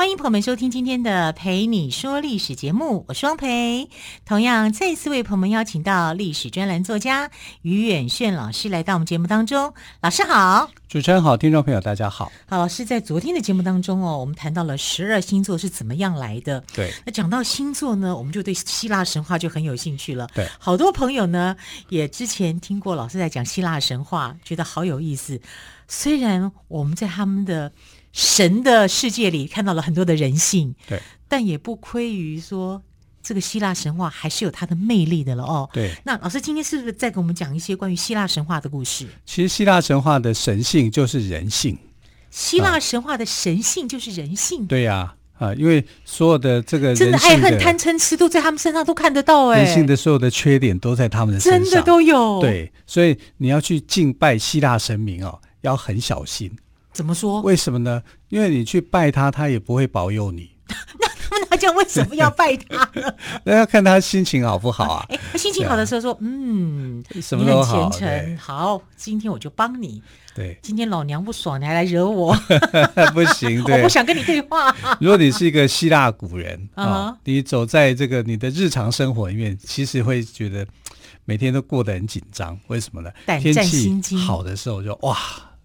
欢迎朋友们收听今天的《陪你说历史》节目，我是汪培。同样，再次为朋友们邀请到历史专栏作家于远炫老师来到我们节目当中。老师好，主持人好，听众朋友大家好。好，老师在昨天的节目当中哦，我们谈到了十二星座是怎么样来的。对，那讲到星座呢，我们就对希腊神话就很有兴趣了。对，好多朋友呢也之前听过老师在讲希腊神话，觉得好有意思。虽然我们在他们的神的世界里看到了很多的人性，对，但也不亏于说这个希腊神话还是有它的魅力的了哦。对，那老师今天是不是再给我们讲一些关于希腊神话的故事？其实希腊神话的神性就是人性，希腊神话的神性就是人性。对呀，啊，因为所有的这个人真的爱恨贪嗔痴都在他们身上都看得到，哎，人性的所有的缺点都在他们的身上，真的都有。对，所以你要去敬拜希腊神明哦，要很小心。怎么说？为什么呢？因为你去拜他，他也不会保佑你。那 那他讲为什么要拜他呢？那要看他心情好不好啊？哎，他心情好的时候说：“嗯，什么都好，你很虔诚。好，今天我就帮你。对，今天老娘不爽，你还来惹我，不行。对，我不想跟你对话。如果你是一个希腊古人啊，你走在这个你的日常生活里面，其实会觉得每天都过得很紧张。为什么呢？胆战心惊。天气好的时候就哇。”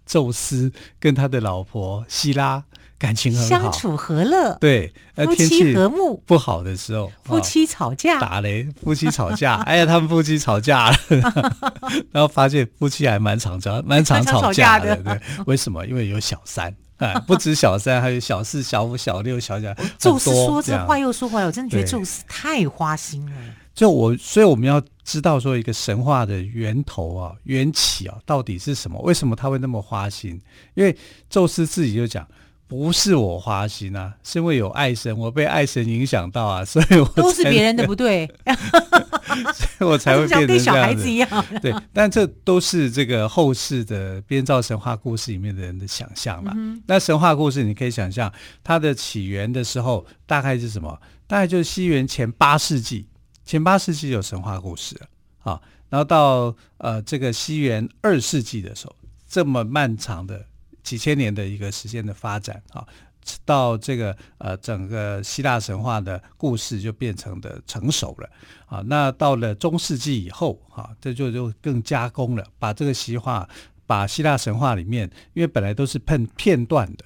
宙斯跟他的老婆希拉感情很好，相处和乐。对，夫妻和睦。不好的时候，夫妻吵架，打雷，夫妻吵架。哎呀，他们夫妻吵架了，然后发现夫妻还蛮常吵，蛮常吵架的。对，为什么？因为有小三啊，不止小三，还有小四、小五、小六、小甲。宙斯说这话又说回来，我真的觉得宙斯太花心了。就我，所以我们要知道说一个神话的源头啊、缘起啊，到底是什么？为什么他会那么花心？因为宙斯自己就讲，不是我花心啊，是因为有爱神，我被爱神影响到啊，所以我都是别人的不对，所以我才会变成小孩子一样。对，但这都是这个后世的编造神话故事里面的人的想象嘛。嗯、那神话故事你可以想象，它的起源的时候大概是什么？大概就是西元前八世纪。前八世纪有神话故事啊，然后到呃这个西元二世纪的时候，这么漫长的几千年的一个时间的发展啊，到这个呃整个希腊神话的故事就变成的成熟了啊。那到了中世纪以后啊，这就就更加工了，把这个希话把希腊神话里面，因为本来都是片片段的。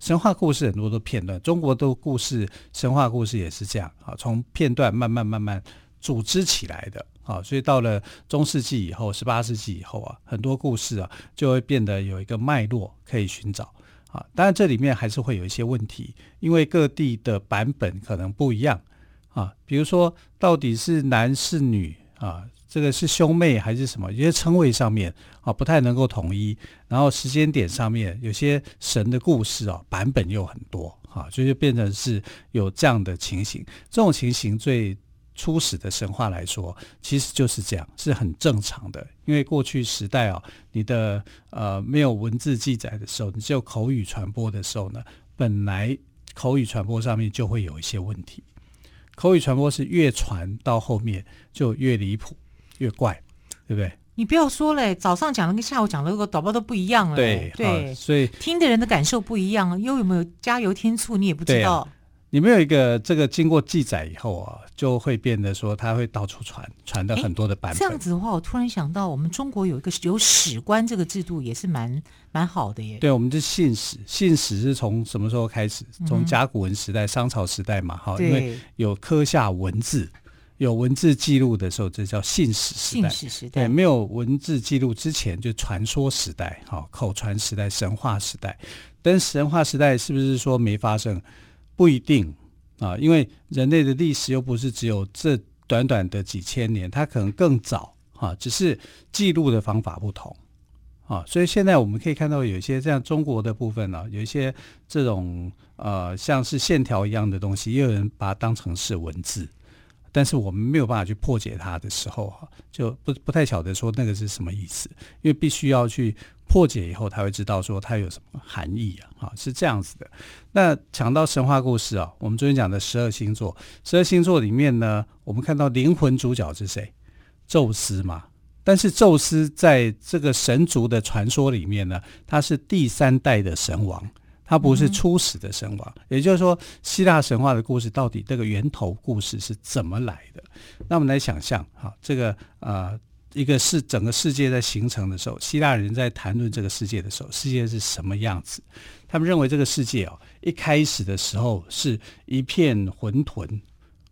神话故事很多都片段，中国的故事神话故事也是这样啊，从片段慢慢慢慢组织起来的啊，所以到了中世纪以后，十八世纪以后啊，很多故事啊就会变得有一个脉络可以寻找啊。当然这里面还是会有一些问题，因为各地的版本可能不一样啊，比如说到底是男是女啊。这个是兄妹还是什么？有些称谓上面啊不太能够统一，然后时间点上面有些神的故事啊版本又很多啊，所以就变成是有这样的情形。这种情形最初始的神话来说，其实就是这样，是很正常的。因为过去时代啊，你的呃没有文字记载的时候，你只有口语传播的时候呢，本来口语传播上面就会有一些问题。口语传播是越传到后面就越离谱。越怪，对不对？你不要说嘞，早上讲的跟下午讲的，个导播都不一样了。对对，所以听的人的感受不一样，又有没有加油添醋，你也不知道。你没有一个这个经过记载以后啊，就会变得说它会到处传，传的很多的版本。这样子的话，我突然想到，我们中国有一个有史官这个制度，也是蛮蛮好的耶。对，我们是信史，信史是从什么时候开始？从甲骨文时代、商朝时代嘛，哈、嗯，因为有刻下文字。有文字记录的时候，这叫信史时代。信史时代。对，没有文字记录之前，就传说时代，好，口传时代、神话时代。但神话时代是不是说没发生？不一定啊，因为人类的历史又不是只有这短短的几千年，它可能更早啊，只是记录的方法不同啊。所以现在我们可以看到，有一些像中国的部分呢、啊，有一些这种呃，像是线条一样的东西，也有人把它当成是文字。但是我们没有办法去破解它的时候，哈，就不不太晓得说那个是什么意思，因为必须要去破解以后，才会知道说它有什么含义啊，哈，是这样子的。那讲到神话故事啊，我们昨天讲的十二星座，十二星座里面呢，我们看到灵魂主角是谁？宙斯嘛。但是宙斯在这个神族的传说里面呢，他是第三代的神王。他不是初始的神话，嗯、也就是说，希腊神话的故事到底这个源头故事是怎么来的？那我们来想象，哈，这个呃，一个是整个世界在形成的时候，希腊人在谈论这个世界的时候，世界是什么样子？他们认为这个世界哦，一开始的时候是一片混沌，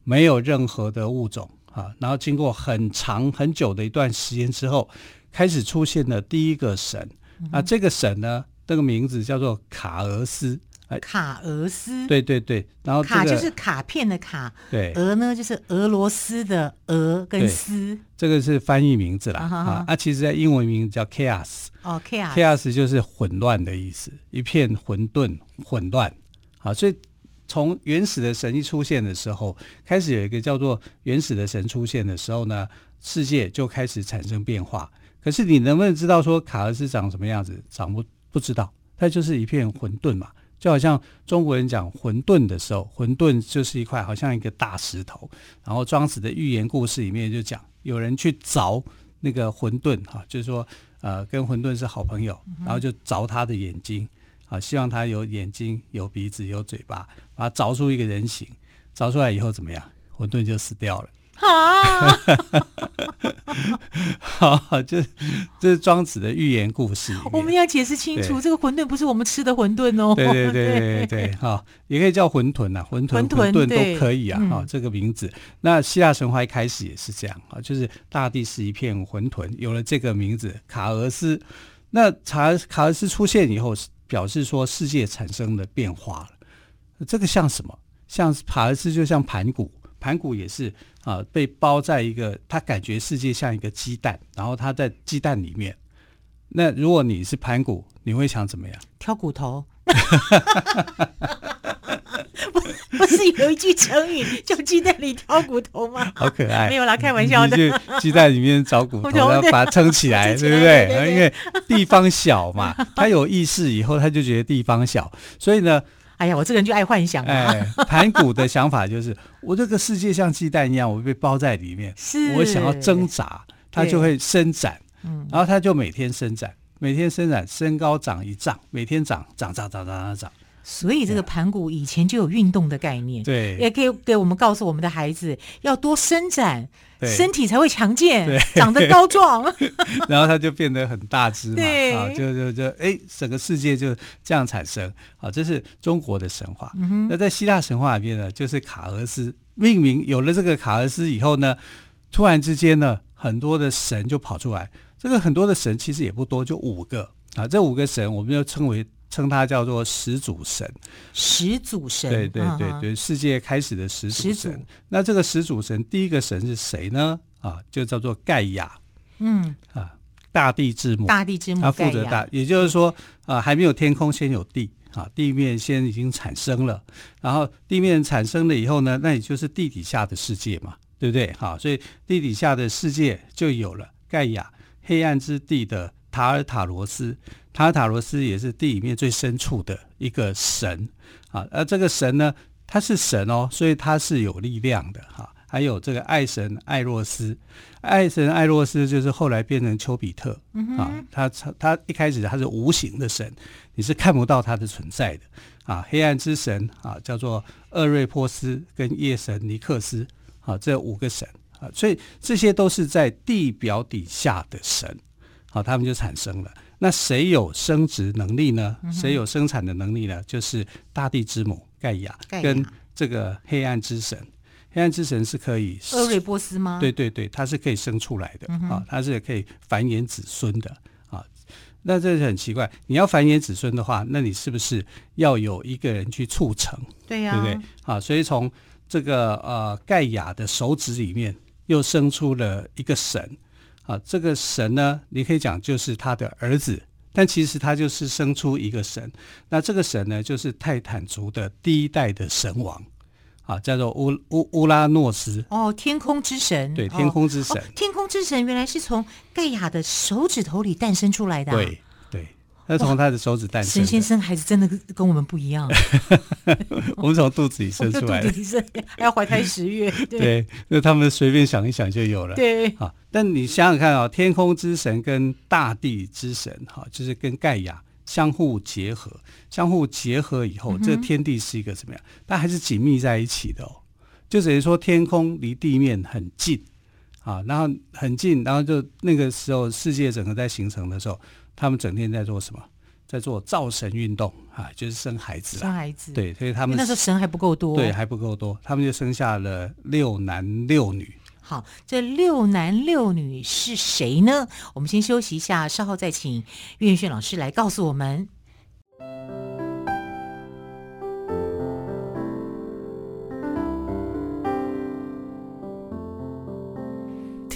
没有任何的物种啊，然后经过很长很久的一段时间之后，开始出现了第一个神。啊这个神呢？这个名字叫做卡俄斯，卡俄斯，对对对，然后、这个、卡就是卡片的卡，对，俄呢就是俄罗斯的俄跟斯，这个是翻译名字啦，啊，啊，啊，其实在英文名叫 chaos，哦，chaos，chaos 就是混乱的意思，一片混沌、混乱，好，所以从原始的神一出现的时候，开始有一个叫做原始的神出现的时候呢，世界就开始产生变化。可是你能不能知道说卡俄斯长什么样子？长不？不知道，它就是一片混沌嘛，就好像中国人讲混沌的时候，混沌就是一块好像一个大石头。然后庄子的寓言故事里面就讲，有人去凿那个混沌，哈，就是说，呃，跟混沌是好朋友，然后就凿他的眼睛，啊，希望他有眼睛、有鼻子、有嘴巴，把它凿出一个人形。凿出来以后怎么样？混沌就死掉了。啊，好，这这是庄子的寓言故事。我们要解释清楚，这个馄饨不是我们吃的馄饨哦。对对对对对，好，也可以叫馄饨呐，馄饨、馄饨都可以啊。好，这个名字。那希腊神话一开始也是这样啊，就是大地是一片馄饨，有了这个名字卡俄斯。那卡卡俄斯出现以后，表示说世界产生了变化了。这个像什么？像卡俄斯就像盘古。盘古也是啊，被包在一个，他感觉世界像一个鸡蛋，然后他在鸡蛋里面。那如果你是盘古，你会想怎么样？挑骨头。不不是有一句成语叫“鸡蛋里挑骨头”吗？好可爱。没有啦，开玩笑的。鸡蛋里面找骨头，然后把它撑起来，对不对？对对对，因为地方小嘛，他有意识以后，他就觉得地方小，所以呢。哎呀，我这个人就爱幻想啊！哎，盘古的想法就是，我这个世界像鸡蛋一样，我被包在里面，是我想要挣扎，它就会伸展，嗯，然后它就每天伸展，每天伸展，身高长一丈，每天长，长，长，长，长，长，长。所以这个盘古以前就有运动的概念，对，也可以给我们告诉我们的孩子要多伸展，对身体才会强健，对。长得高壮，然后他就变得很大只嘛，啊，就就就哎，整个世界就这样产生啊，这是中国的神话。嗯、那在希腊神话里面呢，就是卡俄斯命名，有了这个卡俄斯以后呢，突然之间呢，很多的神就跑出来，这个很多的神其实也不多，就五个啊，这五个神我们就称为。称它叫做始祖神，始祖神，对对对对，世界开始的始祖神。那这个始祖神第一个神是谁呢？啊，就叫做盖亚，嗯。啊，大地之母，大地之母，他负责大，也就是说啊，还没有天空，先有地。啊，地面先已经产生了，然后地面产生了以后呢，那也就是地底下的世界嘛，对不对？好，所以地底下的世界就有了盖亚，黑暗之地的塔尔塔罗斯。塔塔罗斯也是地里面最深处的一个神啊，而这个神呢，他是神哦，所以他是有力量的哈。还有这个爱神艾洛斯，爱神艾洛斯就是后来变成丘比特啊，他他一开始他是无形的神，你是看不到他的存在的啊。黑暗之神啊，叫做厄瑞波斯跟夜神尼克斯啊，这五个神啊，所以这些都是在地表底下的神，好，他们就产生了。那谁有生殖能力呢？谁有生产的能力呢？就是大地之母盖亚跟这个黑暗之神。黑暗之神是可以厄瑞波斯吗？对对对，它是可以生出来的啊，它是可以繁衍子孙的啊。那这是很奇怪，你要繁衍子孙的话，那你是不是要有一个人去促成？对呀，对不对？啊，所以从这个呃盖亚的手指里面又生出了一个神。啊，这个神呢，你可以讲就是他的儿子，但其实他就是生出一个神。那这个神呢，就是泰坦族的第一代的神王。啊，叫做乌乌乌拉诺斯。哦，天空之神。对，天空之神。哦哦，天空之神原来是从盖亚的手指头里诞生出来的，啊。对对，他从他的手指诞生。神仙生孩子真的跟我们不一样。我们从肚子里生出来的，肚子里生还要怀胎十月。对，那他们随便想一想就有了。对，啊，但你想想看啊，天空之神跟大地之神，哈，就是跟盖亚。相互结合，相互结合以后，这天地是一个怎么样？它还是紧密在一起的哦。就等于说，天空离地面很近啊，然后很近，然后就那个时候，世界整个在形成的时候，他们整天在做什么？在做造神运动啊，就是生孩子。生孩子。对，所以他们那时候神还不够多。对，还不够多，他们就生下了六男六女。好，这六男六女是谁呢？我们先休息一下，稍后再请岳云轩老师来告诉我们。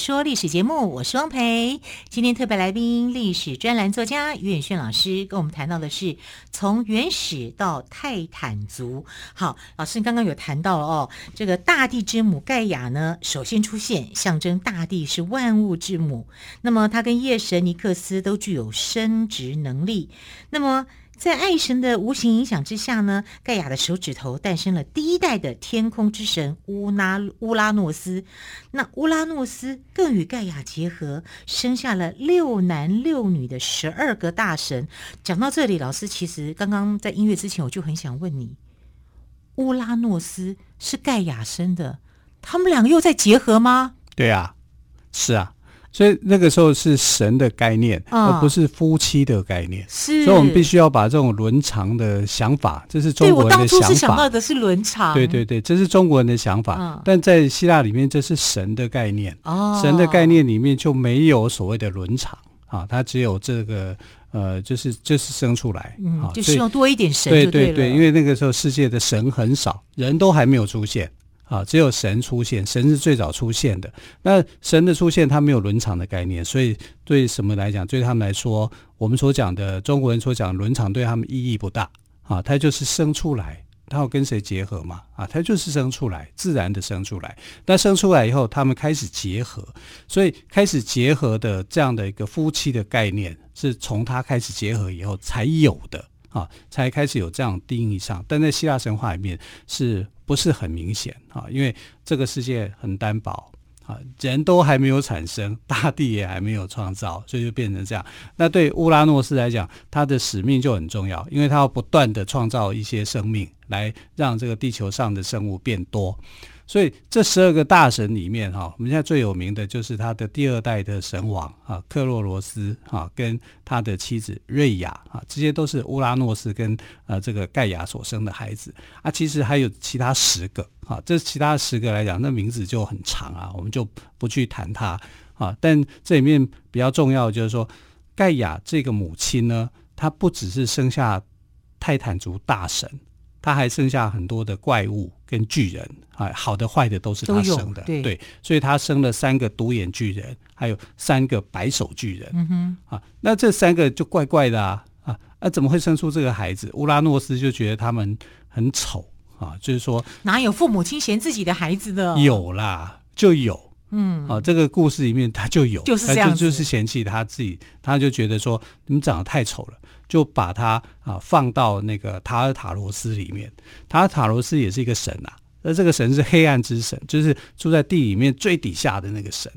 说历史节目，我是汪培。今天特别来宾，历史专栏作家于远炫老师跟我们谈到的是从原始到泰坦族。好，老师你刚刚有谈到了哦，这个大地之母盖亚呢，首先出现，象征大地是万物之母。那么，他跟夜神尼克斯都具有生殖能力。那么。在爱神的无形影响之下呢，盖亚的手指头诞生了第一代的天空之神乌拉乌拉诺斯。那乌拉诺斯更与盖亚结合，生下了六男六女的十二个大神。讲到这里，老师其实刚刚在音乐之前，我就很想问你：乌拉诺斯是盖亚生的，他们两个又在结合吗？对啊，是啊。所以那个时候是神的概念，而不是夫妻的概念。是，所以我们必须要把这种伦常的想法，这是中国人的想法。对，我当初是想到的是伦常。对对对，这是中国人的想法。但在希腊里面，这是神的概念。哦，神的概念里面就没有所谓的伦常啊，它只有这个呃，就是就是生出来啊，就希望多一点神。对对对，因为那个时候世界的神很少，人都还没有出现。啊，只有神出现，神是最早出现的。那神的出现，它没有伦常的概念，所以对什么来讲，对他们来说，我们所讲的中国人所讲伦常，对他们意义不大。啊，它就是生出来，它要跟谁结合嘛？啊，它就是生出来，自然的生出来。那生出来以后，他们开始结合，所以开始结合的这样的一个夫妻的概念，是从他开始结合以后才有的。啊，才开始有这样定义上，但在希腊神话里面是不是很明显啊？因为这个世界很单薄啊，人都还没有产生，大地也还没有创造，所以就变成这样。那对乌拉诺斯来讲，他的使命就很重要，因为他要不断的创造一些生命，来让这个地球上的生物变多。所以这十二个大神里面，哈，我们现在最有名的就是他的第二代的神王啊，克洛罗斯啊，跟他的妻子瑞亚啊，这些都是乌拉诺斯跟呃这个盖亚所生的孩子啊。其实还有其他十个啊，这其他十个来讲，那名字就很长啊，我们就不去谈它啊。但这里面比较重要的就是说，盖亚这个母亲呢，她不只是生下泰坦族大神。他还生下很多的怪物跟巨人啊，好的坏的都是他生的，对，对，所以他生了三个独眼巨人，还有三个白手巨人，嗯哼，啊，那这三个就怪怪的啊啊，那、啊、怎么会生出这个孩子？乌拉诺斯就觉得他们很丑啊，就是说哪有父母亲嫌自己的孩子的？有啦，就有，嗯，啊，这个故事里面他就有，就是这样，就，就是嫌弃他自己，他就觉得说你们长得太丑了。就把他啊放到那个塔尔塔罗斯里面，塔尔塔罗斯也是一个神啊，那这个神是黑暗之神，就是住在地里面最底下的那个神。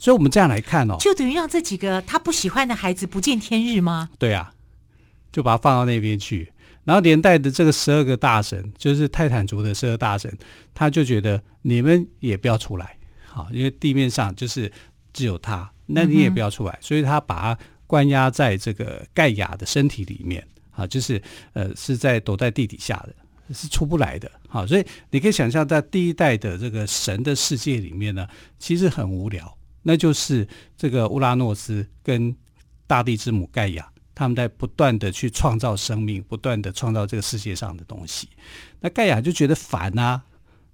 所以，我们这样来看哦，就等于让这几个他不喜欢的孩子不见天日吗？对啊，就把他放到那边去。然后连带的这个十二个大神，就是泰坦族的十二大神，他就觉得你们也不要出来，好，因为地面上就是只有他，那你也不要出来，嗯、所以他把他关押在这个盖亚的身体里面，啊，就是呃是在躲在地底下的，是出不来的，好，所以你可以想象在第一代的这个神的世界里面呢，其实很无聊，那就是这个乌拉诺斯跟大地之母盖亚。他们在不断的去创造生命，不断的创造这个世界上的东西。那盖亚就觉得烦啊，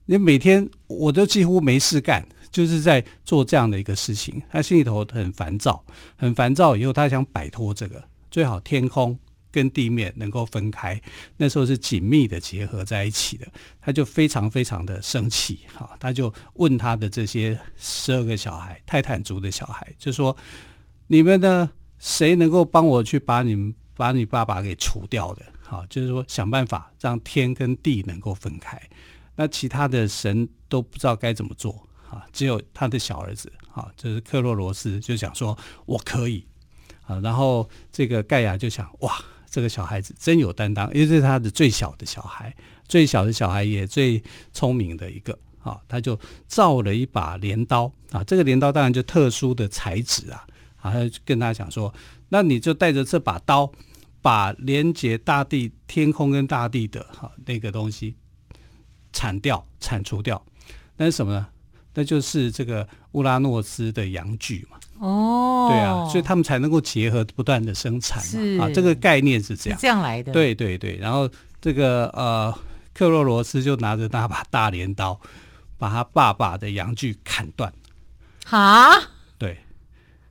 你每天我都几乎没事干，就是在做这样的一个事情。他心里头很烦躁，很烦躁。以后他想摆脱这个，最好天空跟地面能够分开，那时候是紧密的结合在一起的。他就非常非常的生气，哈，他就问他的这些十二个小孩，泰坦族的小孩，就说：你们呢？谁能够帮我去把你们把你爸爸给除掉的？好，就是说想办法让天跟地能够分开。那其他的神都不知道该怎么做啊，只有他的小儿子啊，就是克洛罗斯就想说我可以啊。然后这个盖亚就想哇，这个小孩子真有担当，因为这是他的最小的小孩，最小的小孩也最聪明的一个啊。他就造了一把镰刀啊，这个镰刀当然就特殊的材质啊。他就跟他讲说：“那你就带着这把刀，把连接大地、天空跟大地的哈那个东西铲掉、铲除掉。那是什么呢？那就是这个乌拉诺斯的羊具嘛。哦，对啊，所以他们才能够结合，不断的生产嘛。啊，这个概念是这样，这样来的。对对对。然后这个呃，克洛罗斯就拿着那把大镰刀，把他爸爸的羊具砍断。哈？对。”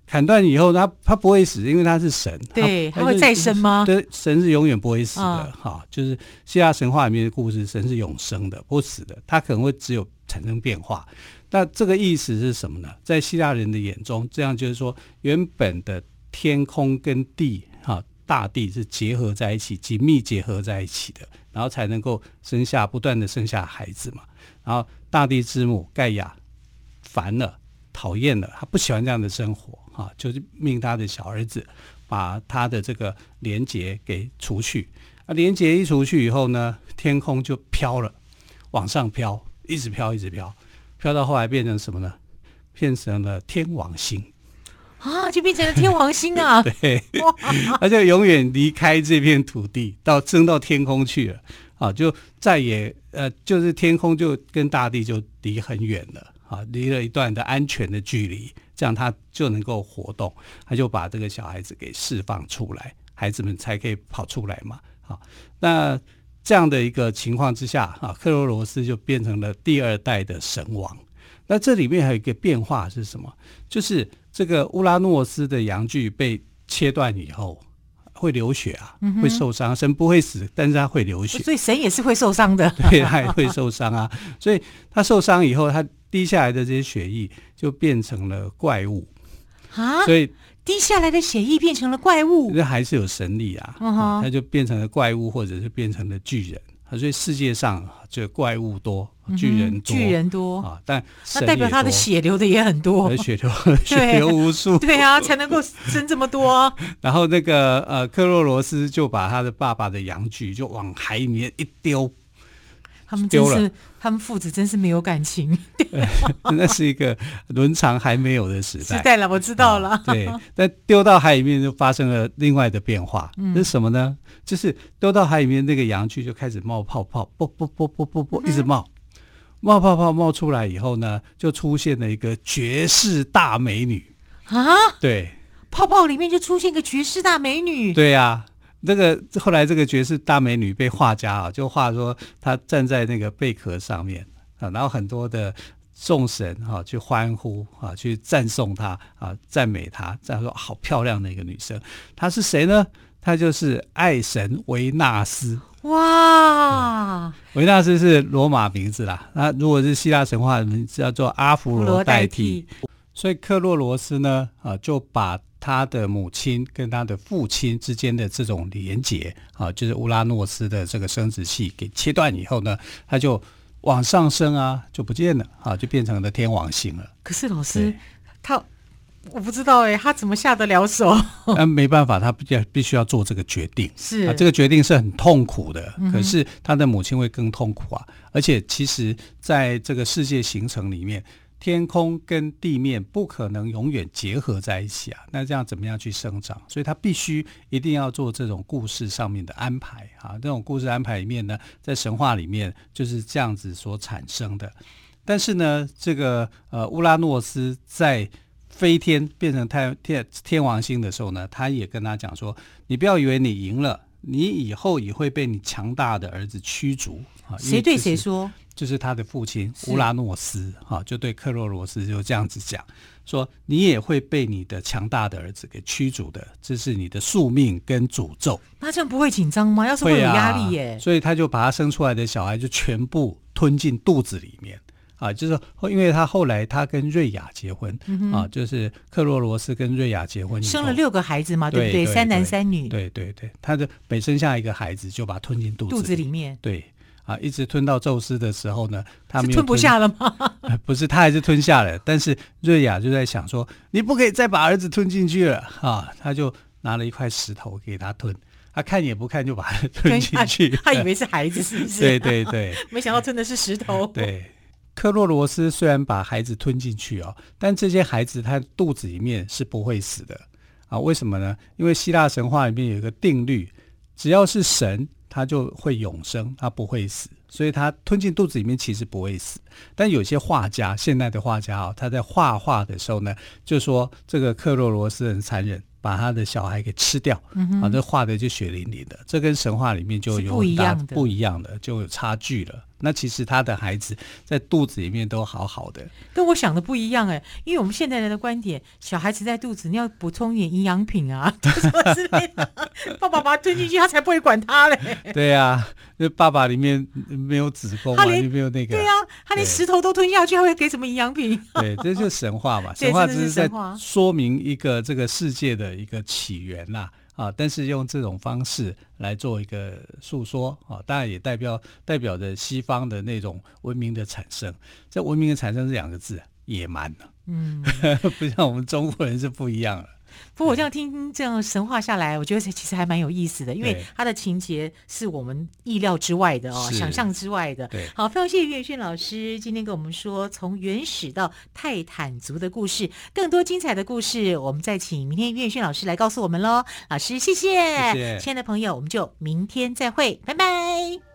砍断以后，他他不会死，因为他是神。对，他，他会再生吗？对，神是永远不会死的。哈、哦，就是希腊神话里面的故事，神是永生的，不死的。他可能会只有产生变化。那这个意思是什么呢？在希腊人的眼中，这样就是说，原本的天空跟地，哈，大地是结合在一起，紧密结合在一起的，然后才能够生下不断的生下孩子嘛。然后大地之母盖亚烦了，讨厌了，他不喜欢这样的生活。啊，就是命他的小儿子把他的这个连结给除去。啊，连结一除去以后呢，天空就飘了，往上飘，一直飘，一直飘，飘到后来变成什么呢？变成了天王星啊，就变成了天王星啊！对，他就永远离开这片土地，到升到天空去了。啊，就再也呃，就是天空就跟大地就离很远了。啊，离了一段的安全的距离。这样他就能够活动，他就把这个小孩子给释放出来，孩子们才可以跑出来嘛。好，那这样的一个情况之下，啊，克罗罗斯就变成了第二代的神王。那这里面还有一个变化是什么？就是这个乌拉诺斯的阳具被切断以后会流血啊，会受伤。神不会死，但是他会流血，所以神也是会受伤的。对，他也会受伤啊。所以他受伤以后，他。滴下来的这些血液就变成了怪物啊！所以滴下来的血液变成了怪物，那还是有神力啊！它、uh. 就变成了怪物，或者是变成了巨人。所以世界上就怪物多，巨人多，巨人多啊！但那代表他的血流的也很多，血流 血流无数，对啊，才能够生这么多。然后那个呃，克洛罗斯就把他的爸爸的羊具就往海里面一丢。他们真是，他们父子真是没有感情。那是一个伦常还没有的时代。时代了，我知道了。哦、对，但丢到海里面就发生了另外的变化。嗯，是什么呢？就是丢到海里面那个阳具就开始冒泡泡，啵啵啵啵啵啵，一直冒，冒泡泡冒出来以后呢，就出现了一个绝世大美女啊！对，泡泡里面就出现一个绝世大美女。对呀、啊。这个后来这个爵士大美女被画家啊，就画说她站在那个贝壳上面啊，然后很多的众神哈去欢呼啊，去赞颂她啊，赞美她，这样说好漂亮的一个女生。她是谁呢？她就是爱神维纳斯。哇，维纳斯是罗马名字啦。那如果是希腊神话的名字叫做阿芙罗代替。所以克洛罗斯呢啊就把。他的母亲跟他的父亲之间的这种连结啊，就是乌拉诺斯的这个生殖器给切断以后呢，他就往上升啊，就不见了啊，就变成了天王星了。可是老师，他我不知道哎，他怎么下得了手？那 没办法，他必必须要做这个决定。是啊，这个决定是很痛苦的。可是他的母亲会更痛苦啊！而且，其实在这个世界形成里面，天空跟地面不可能永远结合在一起啊。那这样怎么样去生长？所以他必须一定要做这种故事上面的安排啊。这种故事安排里面呢，在神话里面就是这样子所产生的。但是呢，这个呃乌拉诺斯在飞天变成太天天王星的时候呢，他也跟他讲说：“你不要以为你赢了，你以后也会被你强大的儿子驱逐啊。”谁对谁说？就是他的父亲乌拉诺斯哈，就对克洛罗斯就这样子讲说：“你也会被你的强大的儿子给驱逐的，这是你的宿命跟诅咒。”那这样不会紧张吗？要是会有压力耶。所以他就把他生出来的小孩就全部吞进肚子里面。啊，就是因为他后来他跟瑞雅结婚，嗯、啊，就是克洛罗斯跟瑞雅结婚，生了六个孩子嘛，对不对？三男三女。对对对，他的每生下一个孩子就把他吞进肚子肚子里面。对啊，一直吞到宙斯的时候呢，他没有吞，不下了吗？不是，他还是吞下了，但是瑞亚就在想说，你不可以再把儿子吞进去了啊！他就拿了一块石头给他吞，他看也不看就把它 吞进去，他以为是孩子，是不是？对对对，没想到吞的是石头。对。克洛罗斯虽然把孩子吞进去哦，但这些孩子他肚子里面是不会死的啊？为什么呢？因为希腊神话里面有一个定律，只要是神，他就会永生，他不会死，所以他吞进肚子里面其实不会死。但有些画家，现代的画家啊，他在画画的时候呢，就说这个克洛罗斯很残忍，把他的小孩给吃掉，嗯、啊，这画的就血淋淋的，这跟神话里面就有很大不一样的，就有差距了。那其实他的孩子在肚子里面都好好的，跟我想的不一样哎，因为我们现代人的观点，小孩子在肚子你要补充一点营养品啊，什么之类的，爸爸把他吞进去，他才不会管他嘞。对呀、啊，因为爸爸里面没有子宫，他连没有那个，对呀、啊，他连石头都吞下去，他会给什么营养品？对，这就是神话嘛，神话只是在说明一个这个世界的一个起源呐。啊，但是用这种方式来做一个诉说啊，当然也代表代表着西方的那种文明的产生。这文明的产生这两个字，野蛮了，嗯，不像我们中国人是不一样的。不过我这样听这样神话下来，我觉得其实还蛮有意思的，因为它的情节是我们意料之外的哦，想象之外的。对，好，非常谢谢于远炫老师今天跟我们说从原始到泰坦族的故事，更多精彩的故事，我们再请明天于远炫老师来告诉我们喽。老师，谢谢，谢谢，亲爱的朋友，我们就明天再会，拜拜。